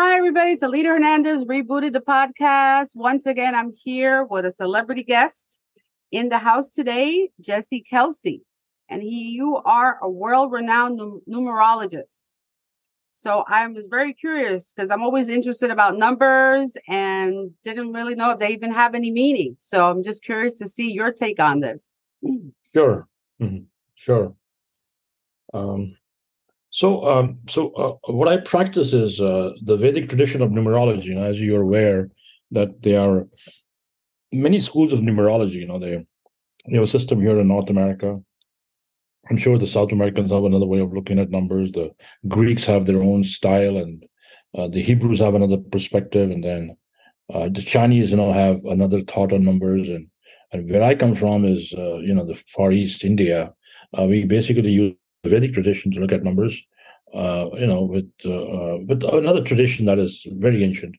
Hi, everybody. It's Alita Hernandez, rebooted the podcast. Once again, I'm here with a celebrity guest in the house today, Jesse Kalsi. And he, you are a world renowned num- numerologist. So I'm very curious because I'm always interested about numbers and didn't really know if they even have any meaning. So I'm just curious to see your take on this. Sure, mm-hmm. sure. Um, so, um, so uh, what I practice is uh, the Vedic tradition of numerology. Know, as you're aware, that there are many schools of numerology. You know, they they have a system here in North America. I'm sure the South Americans have another way of looking at numbers. The Greeks have their own style, and uh, the Hebrews have another perspective, and then uh, the Chinese, you know, have another thought on numbers. And and where I come from is, uh, you know, the Far East India. Uh, we basically use the Vedic tradition to look at numbers. Uh, you know, with uh, with another tradition that is very ancient.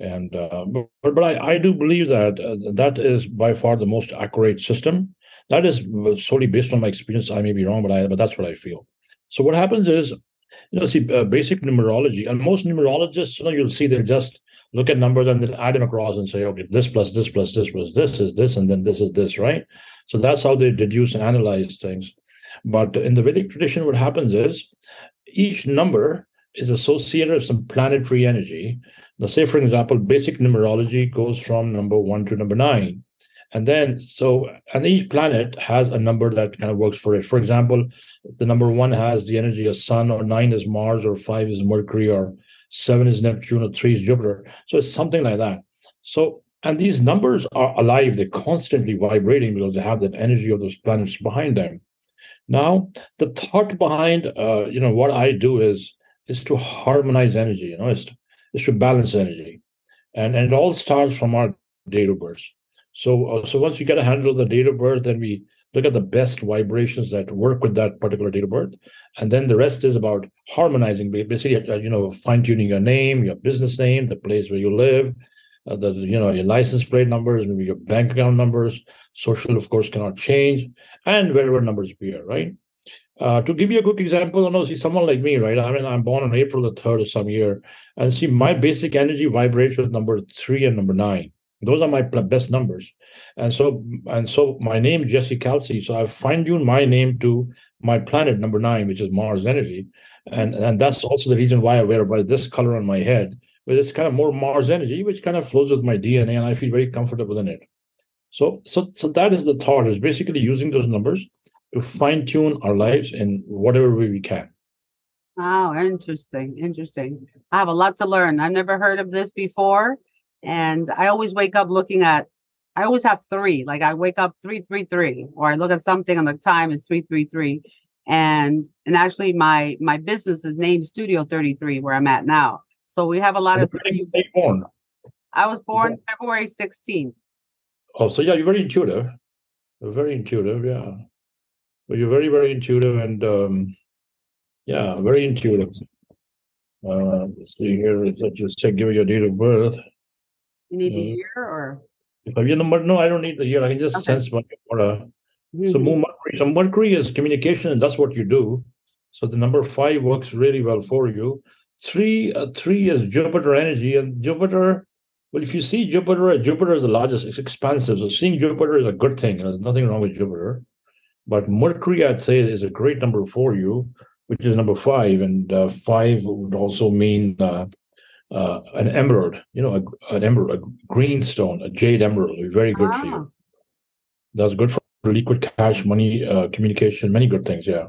And but, but I, I do believe that that is by far the most accurate system that is solely based on my experience. I may be wrong, but I but that's what I feel. So what happens is, you know, see uh, basic numerology, and most numerologists, you know, you'll see they just look at numbers and then add them across and say, okay, this plus this plus this plus this is this, and then this is this, right? So that's how they deduce and analyze things. But in the Vedic tradition, what happens is each number is associated with some planetary energy. Now, say, for example, basic numerology goes from number one to number nine. And then, so, and each planet has a number that kind of works for it. For example, the number one has the energy of Sun, or nine is Mars, or five is Mercury, or seven is Neptune, or three is Jupiter. So it's something like that. So, and these numbers are alive, they're constantly vibrating because they have that energy of those planets behind them. Now, the thought behind, uh, you know, what I do is is to harmonize energy. You know, is to, is to balance energy, and and it all starts from our date of birth. So, uh, so once you get a handle of the date of birth, then we look at the best vibrations that work with that particular date of birth, and then the rest is about harmonizing, basically, uh, you know, fine tuning your name, your business name, the place where you live, uh, the you know your license plate numbers, maybe your bank account numbers. Social, of course, cannot change, and wherever numbers appear, right? Uh, to give you a quick example, you know, see someone like me, right? I mean, I'm born on April the third of some year, and see my basic energy vibrates with number three and number nine those are my best numbers and so and so my name jesse kalsi so i've fine-tuned my name to my planet number nine which is mars energy and and that's also the reason why i wear this color on my head but it's kind of more mars energy which kind of flows with my dna and i feel very comfortable in it so so so that is the thought is basically using those numbers to fine-tune our lives in whatever way we can wow interesting interesting i have a lot to learn i've never heard of this before and I always wake up looking at I always have three. Like I wake up three three three, or I look at something and the time is three three three. And and actually my my business is named Studio 33 where I'm at now. So we have a lot of born? I was born February 16th. Oh, so yeah, you're very intuitive. You're very intuitive, yeah. But you're very, very intuitive and um yeah, very intuitive. Uh let's see here, let's just check give you your date of birth. You need the year or? Your number? No, I don't need the year. I can just okay. sense my aura. Mm-hmm. So Mercury. So Mercury is communication, and that's what you do. So the number five works really well for you. Three, uh, three is Jupiter energy, and Jupiter. Well, if you see Jupiter, Jupiter is the largest. It's expansive. So seeing Jupiter is a good thing. You There's nothing wrong with Jupiter. But Mercury, I'd say, is a great number for you, which is number five, and uh, five would also mean uh, uh, an emerald, you know, a, an emerald, a green stone, a jade emerald, very good for you. Ah. That's good for liquid cash, money, uh, communication, many good things. Yeah.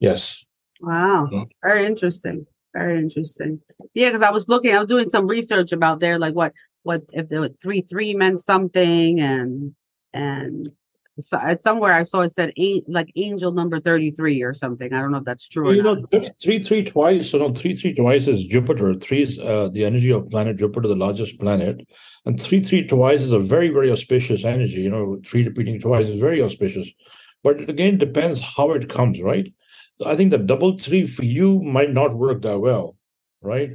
Yes. Wow. Yeah. Very interesting. Very interesting. Yeah, because I was looking, I was doing some research about there, like what what if the three three meant something and and so, somewhere I saw it said eight, like angel number 33 or something. I don't know if that's true. You know, three, three twice. So no, three, three twice is Jupiter. Three is uh, the energy of planet Jupiter, the largest planet. And three, three twice is a very, very auspicious energy. You know, three repeating twice is very auspicious. But it again depends how it comes, right? I think the double three for you might not work that well, right?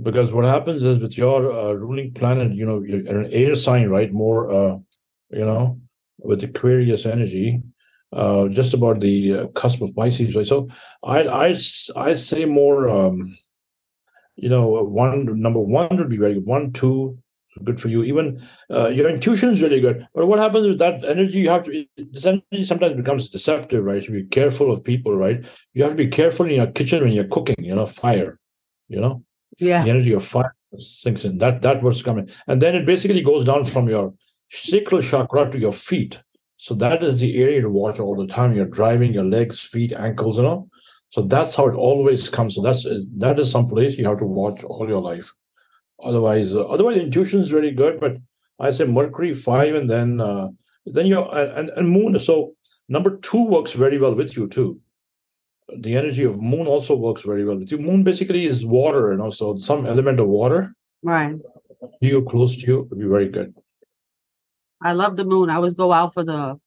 Because what happens is with your uh, ruling planet, you know, you're an air sign, right? More, uh, you know, with the Aquarius energy, uh, just about the uh, cusp of Pisces, right? So I I I say more um, you know, one number one would be very good. One, two, good for you. Even uh, your intuition is really good. But what happens with that energy? You have to. This energy sometimes becomes deceptive, right? So be careful of people, right? You have to be careful in your kitchen when you're cooking. You know, fire. You know, yeah. The energy of fire sinks in. That that what's coming, and then it basically goes down from your sacral chakra to your feet. So that is the area to watch all the time. You're driving your legs, feet, ankles, you know. So that's how it always comes. So that's that is some place you have to watch all your life. Otherwise, uh, otherwise intuition is really good. But I say Mercury five, and then uh, then you and, and Moon. So number two works very well with you too. The energy of Moon also works very well with you. Moon basically is water, and also some element of water. Right. You close to you would be very good. I love the moon. I always go out for the,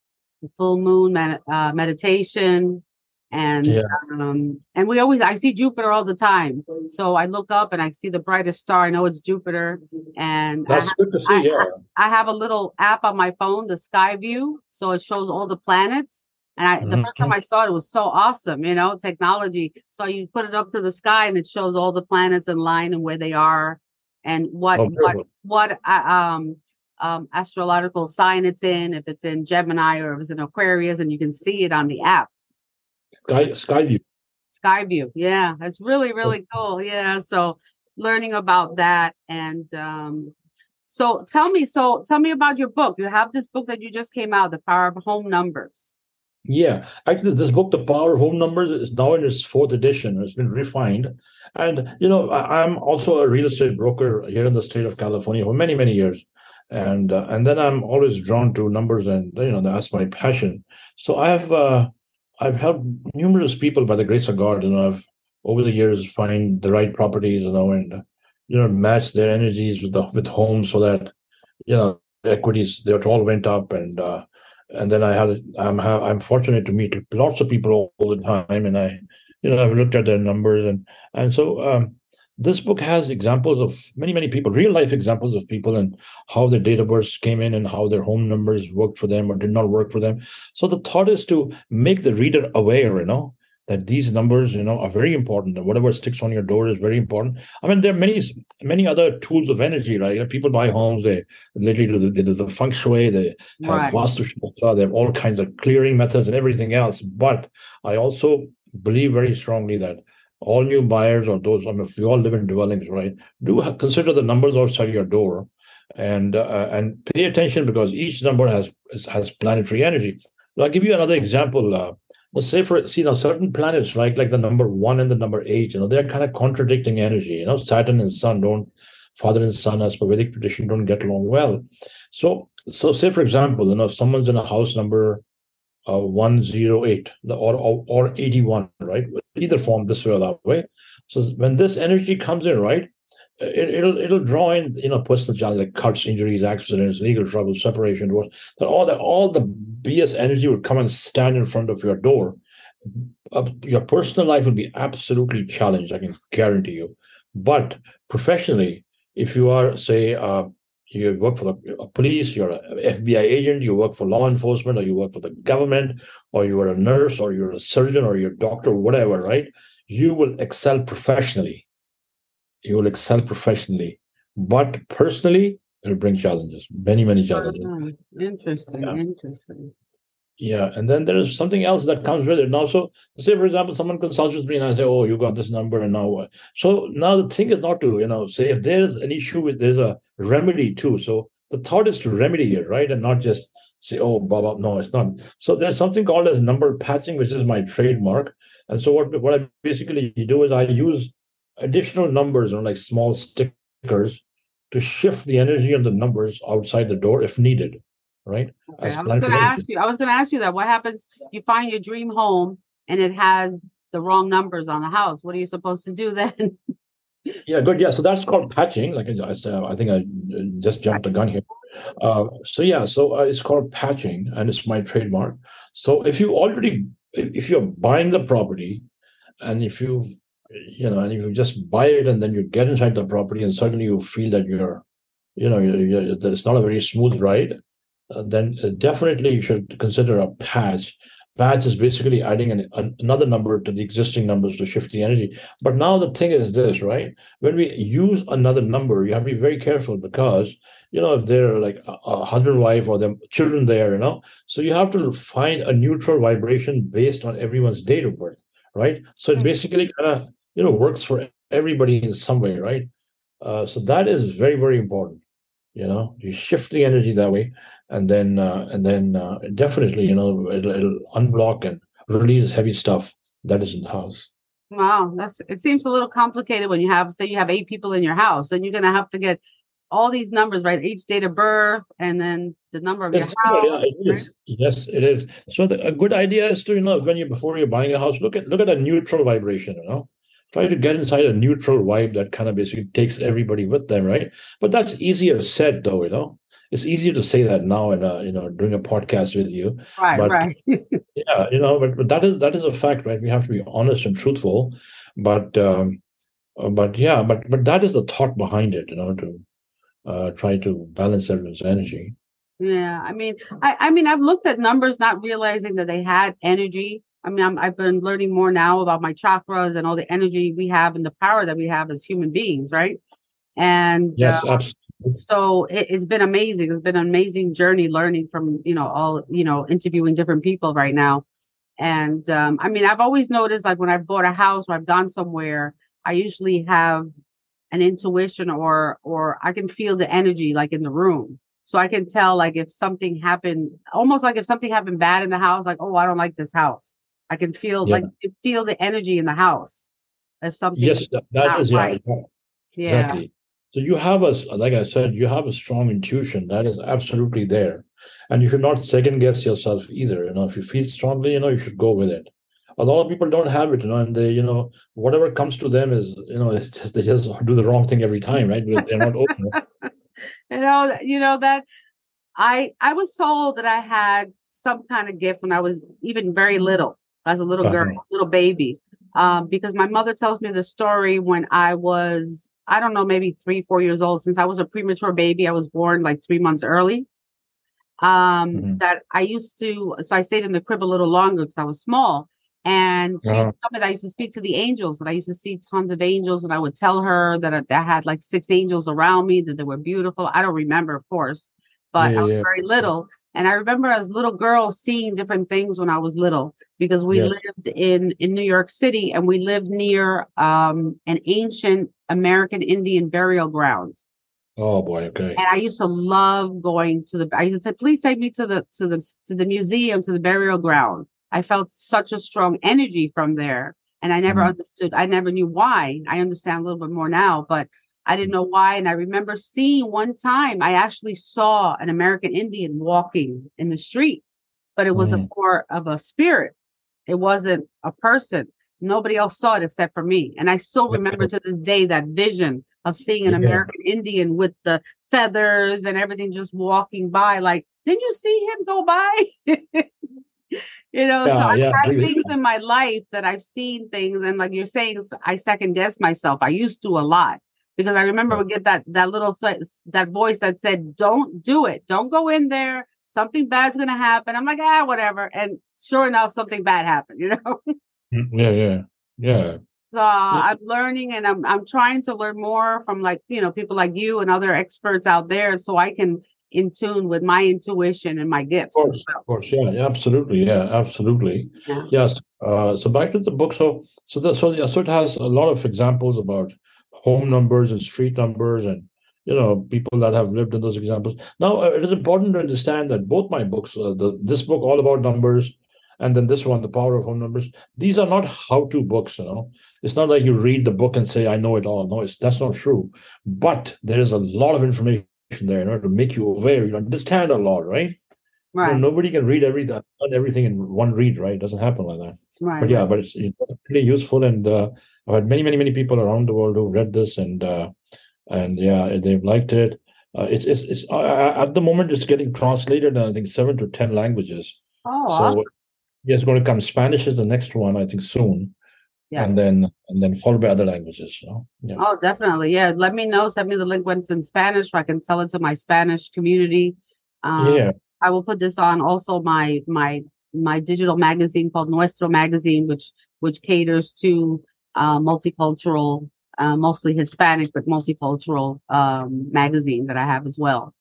the full moon med- uh, meditation and yeah. um, and we always I see Jupiter all the time. So I look up and I see the brightest star. I know it's Jupiter, and that's have, good to see. I, yeah, I, I, have a little app on my phone, the Sky View, so it shows all the planets. And I, mm-hmm. the first time I saw it, it was so awesome, you know, technology. So you put it up to the sky and it shows all the planets in line and where they are, and what oh, what what uh, um um, astrological sign it's in, if it's in Gemini or if it's in Aquarius, and you can see it on the app. Sky Skyview. Skyview, yeah, that's really really cool. Yeah, so learning about that and um, so tell me, so tell me about your book. You have this book that you just came out, The Power of Home Numbers. Yeah, actually, this book, The Power of Home Numbers, is now in its fourth edition. It's been refined, and you know, I, I'm also a real estate broker here in the state of California for many, many years and uh, and then I'm always drawn to numbers, and you know that's my passion. So I've uh, I've helped numerous people by the grace of God, and I've over the years find the right properties, you know, and you know match their energies with the with homes so that you know equities they all went up, and uh, and then I had I'm I'm fortunate to meet lots of people all, all the time, and I you know I've looked at their numbers, and and so. Um, this book has examples of many many people real life examples of people and how their data births came in and how their home numbers worked for them or did not work for them. So the thought is to make the reader aware you know that these numbers you know are very important and whatever sticks on your door is very important. I mean there are many many other tools of energy right? You know, people buy homes they literally do the, they do the feng shui they have right. vastu they have all kinds of clearing methods and everything else. But i also believe very strongly that all new buyers or those, I mean, if you all live in dwellings, right, do consider the numbers outside your door and uh, and pay attention because each number has has planetary energy. I'll give you another example. Uh, let's say for see now certain planets, right, like the number one and the number eight, you know, they're kind of contradicting energy. You know, Saturn and Sun don't, father and son, as per Vedic tradition, don't get along well. So, so say for example, you know, if someone's in a house number uh, 108 or, or, or 81, right? Either form this way or that way. So when this energy comes in, right, it, will it'll draw in you know personal challenge like cuts, injuries, accidents, legal trouble, separation, divorce. That all that all the BS energy would come and stand in front of your door. Uh, your personal life will be absolutely challenged. I can guarantee you. But professionally, if you are say uh, you work for the police, you're an FBI agent, you work for law enforcement, or you work for the government, or you're a nurse, or you're a surgeon, or you're a doctor, whatever, right? You will excel professionally. You will excel professionally. But personally, it'll bring challenges, many, many challenges. Ah, interesting, yeah. interesting. Yeah, and then there is something else that comes with it. Now, so say for example, someone consults with me and I say, "Oh, you got this number," and now what? So now the thing is not to you know say if there's an issue with there's a remedy too. So the thought is to remedy it, right, and not just say, "Oh, blah, blah. no, it's not." So there's something called as number patching, which is my trademark. And so what what I basically do is I use additional numbers or like small stickers to shift the energy on the numbers outside the door if needed right? Okay. I was going to ask you. I was going to ask you that. What happens? You find your dream home and it has the wrong numbers on the house. What are you supposed to do then? yeah, good. Yeah, so that's called patching. Like I said, I think I uh, just jumped the gun here. Uh, so yeah, so uh, it's called patching, and it's my trademark. So if you already, if you're buying the property, and if you, you know, and if you just buy it and then you get inside the property, and suddenly you feel that you're, you know, you're, you're, that it's not a very smooth ride, then uh, definitely you should consider a patch. Patch is basically adding an, an, another number to the existing numbers to shift the energy. But now the thing is this, right? When we use another number, you have to be very careful because, you know, if they're like a, a husband, wife, or the children there, you know, so you have to find a neutral vibration based on everyone's date of birth, right? So it Mhm. basically kind of, you know, works for everybody in some way, right? Uh, so that is very, very important. You know, you shift the energy that way and then uh, and then uh, definitely you know it'll, it'll unblock and release heavy stuff that is in the house Wow, that's it seems a little complicated when you have say you have eight people in your house, and you're gonna have to get all these numbers, right? Each date of birth and then the number of your Yes, house. yeah, it right? is. Yes, it is. So the, a good idea is to you know when you before you're buying a house, look at look at a neutral vibration. You know, try to get inside a neutral vibe that kind of basically takes everybody with them, right? But that's easier said, though. You know, it's easier to say that now and you know doing a podcast with you. Right, but- right. Yeah, you know, but, but that is that is a fact, right? We have to be honest and truthful. But um, but yeah, but but that is the thought behind it. You know, to uh, try to balance everyone's energy. Yeah, I mean, I, I mean, I've looked at numbers, not realizing that they had energy. I mean, I'm, I've been learning more now about my chakras and all the energy we have and the power that we have as human beings, right? And Yes, uh, absolutely. so it, it's been amazing. It's been an amazing journey learning from you know all you know interviewing different people right now. And um, I mean, I've always noticed like when I've bought a house or I've gone somewhere, I usually have an intuition or or I can feel the energy like in the room. So I can tell like if something happened, almost like if something happened bad in the house, like oh I don't like this house. I can feel Yeah. like you feel the energy in the house. If something, Yes, that, that is right. yeah, yeah, exactly. So you have a like I said, you have a strong intuition that is absolutely there, and you should not second guess yourself either. You know, if you feel strongly, you know, you should go with it. A lot of people don't have it, you know, and they, you know, whatever comes to them is, you know, it's just they just do the wrong thing every time, right? Because they're not open. you know you know that i i was told that i had some kind of gift when i was even very little as a little girl Uh-huh. little baby um because my mother tells me the story when i was i don't know maybe three four years old since i was a premature baby i was born like three months early um Mhm. that i used to so i stayed in the crib a little longer because i was small and she Uh-huh. to me that I used to speak to the angels, and I used to see tons of angels, and I would tell her that I, that I had like six angels around me, that they were beautiful. I don't remember, of course, but Yeah, I was yeah. very little, and I remember as a little girl seeing different things when I was little because we Yes. lived in in New York City, and we lived near um, an ancient American Indian burial ground. Oh boy, okay. And I used to love going to the. I used to say, "Please take me to the to the to the museum, to the burial ground." I felt such a strong energy from there, and I never Mhm. understood. I never knew why. I understand a little bit more now, but I didn't know why. And I remember seeing one time I actually saw an American Indian walking in the street, but it was a part of a spirit. It wasn't a person. Nobody else saw it except for me. And I still remember to this day that vision of seeing an Yeah. American Indian with the feathers and everything just walking by. Like, didn't you see him go by? you know, so I've yeah, had things in my life that I've seen things, and like you're saying, I second guess myself. I used to a lot because I remember we get that that little that voice that said, "Don't do it. Don't go in there. Something bad's gonna happen." I'm like, ah, whatever. And sure enough, something bad happened. You know. Mm, Yeah, yeah, yeah. So I'm learning and I'm I'm trying to learn more from like, you know, people like you and other experts out there so I can in tune with my intuition and my gifts. Of course, well. of course, yeah, yeah, absolutely, yeah, absolutely. Yeah. Yes. Uh, so back to the book. So, so the, so yeah, so it has a lot of examples about home numbers and street numbers, and you know people that have lived in those examples. Now, uh, it is important to understand that both my books, uh, the this book all about numbers, and then this one, the power of home numbers. These are not how-to books. You know, it's not like you read the book and say, "I know it all." No, it's that's not true. But there is a lot of information there in order to make you aware. You understand a lot, right? You know, Right. nobody can read everything, everything in one read, right? It doesn't happen like that. Right. But yeah, but it's, it's pretty useful, and uh, I've had many, many, many people around the world who've read this, and uh, and yeah, they've liked it. Uh, it's it's, it's uh, at the moment it's getting translated in I think seven to ten languages. Oh, so awesome. yeah, it's going to come. Spanish is the next one, I think, soon, Yes. and then and then followed by other languages. So yeah, Oh, definitely. Yeah. Let me know. Send me the link when it's in Spanish so I can sell it to my Spanish community. Um, yeah, I will put this on also my my my digital magazine called Nuestro Magazine, which which caters to uh, multicultural, uh, mostly Hispanic, but multicultural um, magazine that I have as well.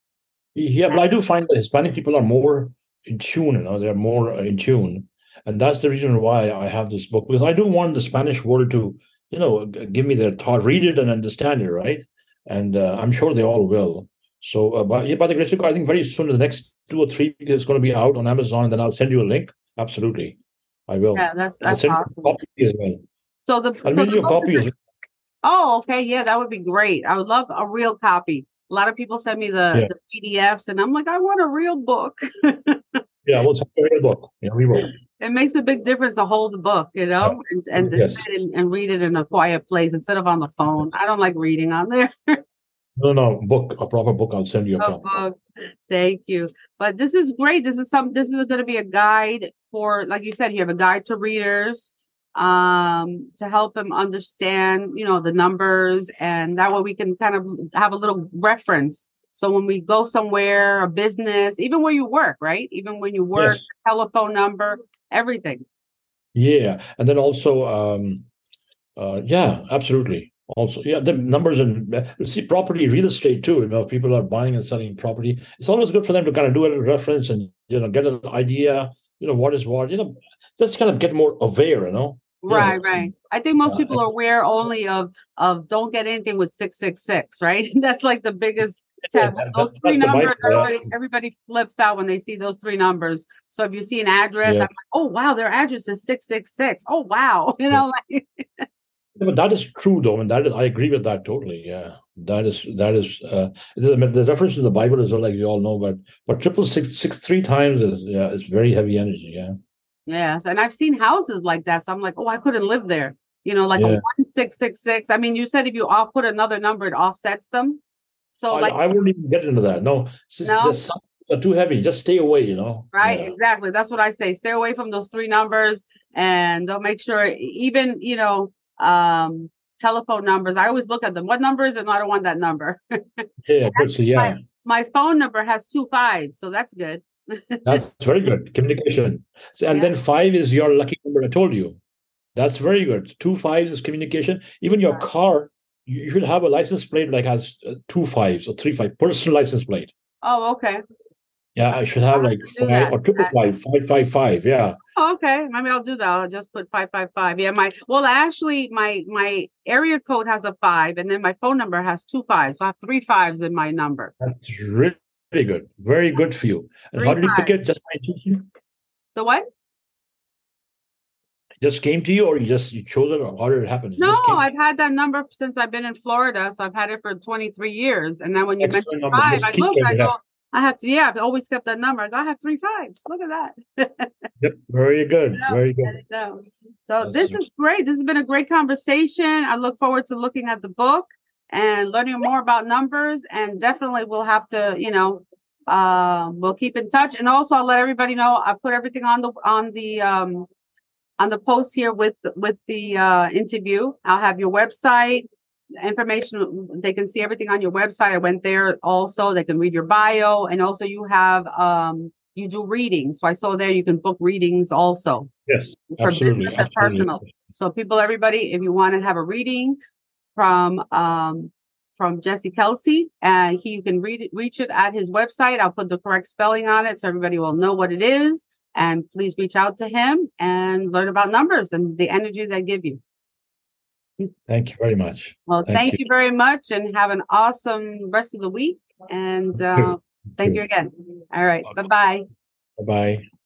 Yeah, but I do find that Hispanic people are more in tune. You know, they're more in tune, and that's the reason why I have this book because I do want the Spanish world to, you know, give me their thought, read it, and understand it, right? And uh, I'm sure they all will. So, uh, by, yeah, by the grace of God, I think very soon, in the next two or three weeks, it's going to be out on Amazon, and then I'll send you a link. Absolutely, I will. Yeah, that's that's send you a awesome. well. So the I'll so the you a copy is-. Oh, okay, yeah, that would be great. I would love a real copy. A lot of people send me the, Yeah. the PDFs, and I'm like, I want a real book. Yeah, we'll you a book. Yeah, we will. it makes a big difference to hold the book, you know, and and, to Yes. sit and, and read it in a quiet place instead of on the phone. I don't like reading on there. No, no, book, a proper book. I'll send you a a book. Thank you. But this is great. This is some. This is going to be a guide for, like you said, you have a guide to readers, um, to help them understand, you know, the numbers, and that way we can kind of have a little reference. So when we go somewhere, a business, even where you work, right? Even when you work, Yes. telephone number, everything. Yeah, and then also, um, uh, yeah, absolutely. Also, yeah, the numbers and uh, see property, real estate too. You know, if people are buying and selling property. It's always good for them to kind of do a reference and you know get an idea. You know what is what. You know, just kind of get more aware. You know. Yeah. Right, right. I think most Uh, people are aware only of of don't get anything with six six six, right? That's like the biggest tab. Those three numbers, everybody, everybody flips out when they see those three numbers. So if you see an address, Yeah. I'm like, oh wow, their address is six six six. Oh wow, you know, like Yeah, but that is true, though, and that is, I agree with that totally. Yeah, that is that is uh, the, the reference in the Bible as well, like you all know. But but triple six six three times is yeah, it's very heavy energy. Yeah, yes. And I've seen houses like that, so I'm like, oh, I couldn't live there. You know, like a one six six six. I mean, you said if you off put another number, it offsets them. So I, like I wouldn't even get into that. No, No? are too heavy. Just stay away. You know. Right, Yeah. exactly. That's what I say. Stay away from those three numbers and don't make sure even, you know, um telephone numbers. I always look at them. What number is it? I don't want that number. Yeah, good. So yeah, My phone number has two fives, so that's good. That's very good communication. So, and Yeah. then five is your lucky number. I told you. That's very good. Two fives is communication. Even your car, you should have a license plate like has uh, two fives or three five personal license plate. Oh, okay. Yeah, I should have I'll like five that. or triple five, five, five, five. Yeah, Oh, okay. Maybe I'll do that. I'll just put five five five. Yeah, my well actually my my area code has a five and then my phone number has two fives. So I have three fives in my number. that's really, really good. Very good for you. And how did you pick it? Just by intuition? So what? It just came to you, or you just you chose it, or how did it happen? It No, I've had that number since I've been in Florida. So I've had it for 23 years. And then when you Excellent mentioned five, I keep look, it, I go, I have to, yeah, I've always kept that number. I go, I have three fives. Look at that. Yep, very good, Yeah, very good. So That's this is great. This has been a great conversation. I look forward to looking at the book and learning more about numbers. And definitely we'll have to, you know, um, we'll keep in touch. And also I'll let everybody know I put everything on the on the um on the post here with with the uh interview. I'll have your website information they can see everything on your website i went there also they can read your bio and also you have um you do readings so i saw there you can book readings also Yes, for absolutely, business and absolutely. personal so people everybody if you want to have a reading from um from jesse kalsi and he you can read it reach it at his website i'll put the correct spelling on it so everybody will know what it is and please reach out to him and learn about numbers and the energy they give you Thank you very much. well, Thank thank, you. you. very much and have an awesome rest of the week. And uh, thank you again. All right. Bye bye. Bye bye.